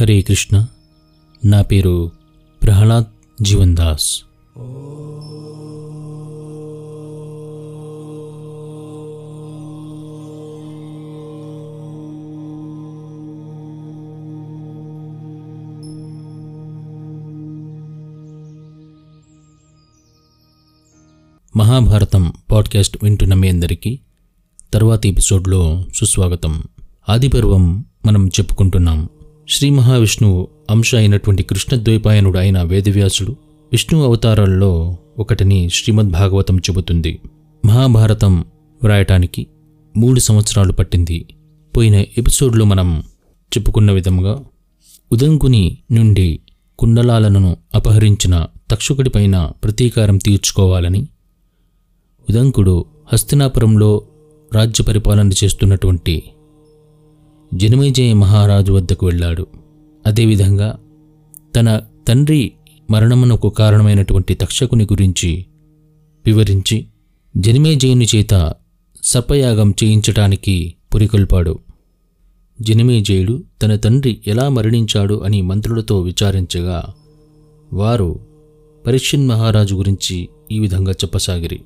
హరే కృష్ణ. నా పేరు ప్రహ్లాద్ జీవన్ దాస్ మహాభారతం పాడ్కాస్ట్ వింటున్న మీ అందరికీ తర్వాతి ఎపిసోడ్లో సుస్వాగతం. ఆదిపర్వం మనం చెప్పుకుంటున్నాం. శ్రీ మహావిష్ణువు అంశ అయినటువంటి కృష్ణద్వైపాయనుడు అయిన వేదవ్యాసుడు విష్ణు అవతారాల్లో ఒకటిని శ్రీమద్ భాగవతం చెబుతుంది. మహాభారతం వ్రాయటానికి మూడు సంవత్సరాలు పట్టింది. పోయిన ఎపిసోడ్లో మనం చెప్పుకున్న విధంగా ఉదంకుని నుండి కుండలాలను అపహరించిన తక్షకుడిపైన ప్రతీకారం తీర్చుకోవాలని ఉదంకుడు హస్తినాపురంలో రాజ్య పరిపాలన చేస్తున్నటువంటి జనమేజయ మహారాజు వద్దకు వెళ్ళాడు. అదేవిధంగా తన తండ్రి మరణమునకు కారణమైనటువంటి తక్షకుని గురించి వివరించి జనమేజయుని చేత సర్పయాగం చేయించటానికి పురికొల్పాడు. జనమేజయుడు తన తండ్రి ఎలా మరణించాడు అని మంత్రులతో విచారించగా వారు పరిషిన్ మహారాజు గురించి ఈ విధంగా చెప్పసాగిరి.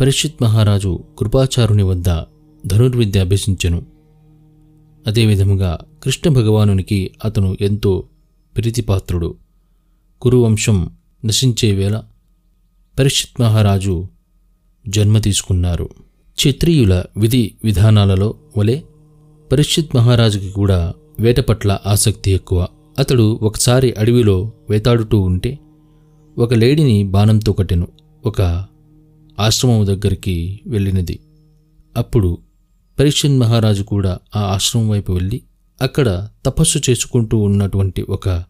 పరిషిత్ మహారాజు కృపాచారుని వద్ద ధనుర్విద్య అభ్యసించెను. అదేవిధముగా కృష్ణ భగవానునికి అతను ఎంతో ప్రీతిపాత్రుడు. కురువంశం నశించే వేళ పరిషిత్ మహారాజు జన్మ తీసుకున్నారు. క్షత్రియుల విధి విధానాలలో వలె పరిషిత్ మహారాజుకి కూడా వేట పట్ల ఆసక్తి ఎక్కువ. అతడు ఒకసారి అడవిలో వేటాడుతూ ఉంటే ఒక లేడీని బాణంతో కట్టెను. ఒక ఆశ్రమం దగ్గరికి వెళ్ళినది. అప్పుడు పరీక్షన్ మహారాజు కూడా ఆ ఆశ్రమం వైపు వెళ్ళి అక్కడ తపస్సు చేసుకుంటూ ఉన్నటువంటి ఒక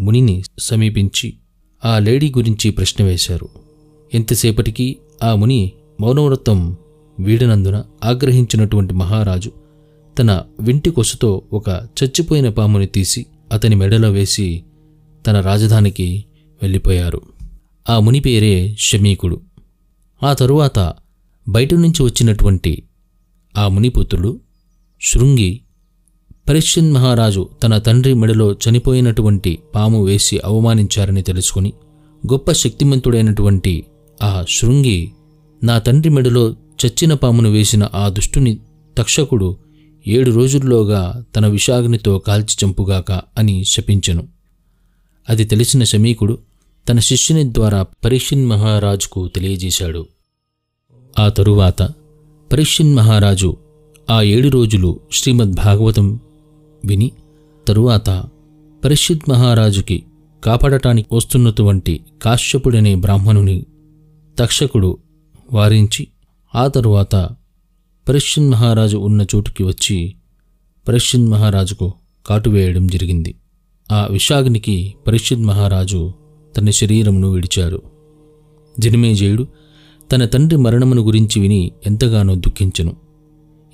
మునిని సమీపించి ఆ లేడీ గురించి ప్రశ్న వేశారు. ఎంతసేపటికి ఆ ముని మౌనవ్రతం వీడనందున ఆగ్రహించినటువంటి మహారాజు తన వింటి కొసుతో ఒక చచ్చిపోయిన పాముని తీసి అతని మెడలో వేసి తన రాజధానికి వెళ్ళిపోయారు. ఆ ముని పేరే శమీకుడు. ఆ తరువాత బయట నుంచి వచ్చినటువంటి ఆ మునిపుత్రుడు శృంగి పరిశ్చిన్ మహారాజు తన తండ్రి మెడలో చనిపోయినటువంటి పాము వేసి అవమానించారని తెలుసుకుని గొప్ప శక్తిమంతుడైనటువంటి ఆ శృంగి నా తండ్రి మెడలో చచ్చిన పామును వేసిన ఆ దుష్టుని తక్షకుడు ఏడు రోజుల్లోగా తన విషాగ్నితో కాల్చి చంపుగాక అని శపించెను. అది తెలిసిన శమీకుడు తన శిష్యుని ద్వారా పరిషిన్ మహారాజుకు తెలియజేశాడు. ఆ తరువాత పరీక్షిన్ మహారాజు ఆ ఏడు రోజులు శ్రీమద్ భాగవతం విని తరువాత పరిషిద్ మహారాజుకి కాపాడటానికి వస్తున్నటువంటి కాశ్యపుడనే బ్రాహ్మణుని తక్షకుడు వారించి ఆ తరువాత పరీక్షిన్ మహారాజు ఉన్న చోటుకి వచ్చి పరీక్షిన్ మహారాజుకు కాటు వేయడం జరిగింది. ఆ విషాగ్నికి పరిషిద్ మహారాజు తన శరీరమును విడిచాడు జనమేజయుడు తన తండ్రి మరణమును గురించి విని ఎంతగానో దుఃఖించెను.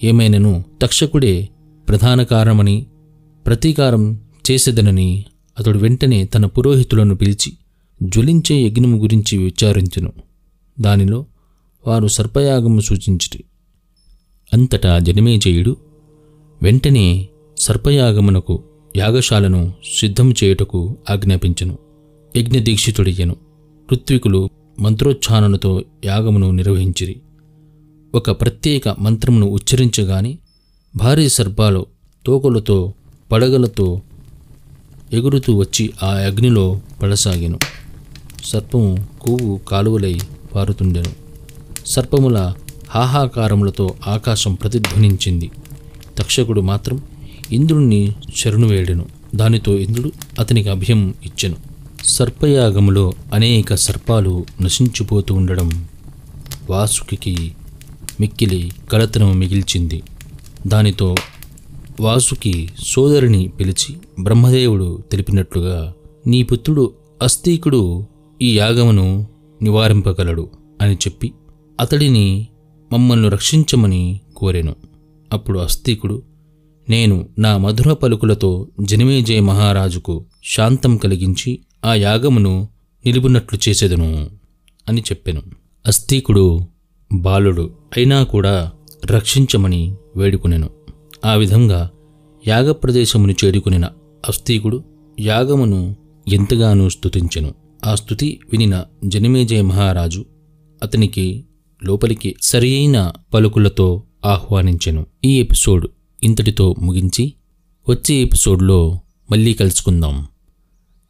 ఏమైనను తక్షకుడే ప్రధాన కారణమని ప్రతీకారం చేసేదనని అతడు వెంటనే తన పురోహితులను పిలిచి జ్వలించే యజ్ఞము గురించి విచారించెను. దానిలో వారు సర్పయాగము సూచించిరి. అంతటా జనమేజయుడు వెంటనే సర్పయాగమునకు యాగశాలను సిద్ధం చేయుటకు ఆజ్ఞాపించెను. యజ్ఞదీక్షితుడయ్యను. ఋత్వికులు మంత్రోచ్చారణతో యాగమును నిర్వహించిరి. ఒక ప్రత్యేక మంత్రమును ఉచ్చరించగాని భారీ సర్పాలు తోకలతో పడగలతో ఎగురుతూ వచ్చి ఆ అగ్నిలో పడసాగాను. సర్పము కొవ్వు కాలువలై పారుతుండెను. సర్పముల హాహాకారములతో ఆకాశం ప్రతిధ్వనించింది. తక్షకుడు మాత్రం ఇంద్రుణ్ణి శరణు వేడెను. దానితో ఇంద్రుడు అతనికి అభయం ఇచ్చెను. సర్పయాగములో అనేక సర్పాలు నశించిపోతూ ఉండడం వాసుకి మిక్కిలి కళతనం మిగిల్చింది. దానితో వాసుకి సోదరిని పిలిచి బ్రహ్మదేవుడు తెలిపినట్లుగా నీ పుత్రుడు అస్తీకుడు ఈ యాగమును నివారింపగలడు అని చెప్పి అతడిని మమ్మల్ని రక్షించమని కోరెను. అప్పుడు అస్తీకుడు నేను నా మధుర పలుకులతో జనమేజయ మహారాజుకు శాంతం కలిగించి ఆ యాగమును నిలుపునట్లు చేసేదను అని చెప్పెను. అస్తీకుడు బాలుడు అయినా కూడా రక్షించమని వేడుకొనెను. ఆ విధంగా యాగప్రదేశమును చేరుకునిన అస్థీకుడు యాగమును ఎంతగానో స్తుతించెను. ఆ స్థుతి వినిన జనమేజయ మహారాజు అతనికి లోపలికి సరియైన పలుకులతో ఆహ్వానించెను. ఈ ఎపిసోడ్ ఇంతటితో ముగించి వచ్చే ఎపిసోడ్లో మళ్ళీ కలుసుకుందాం.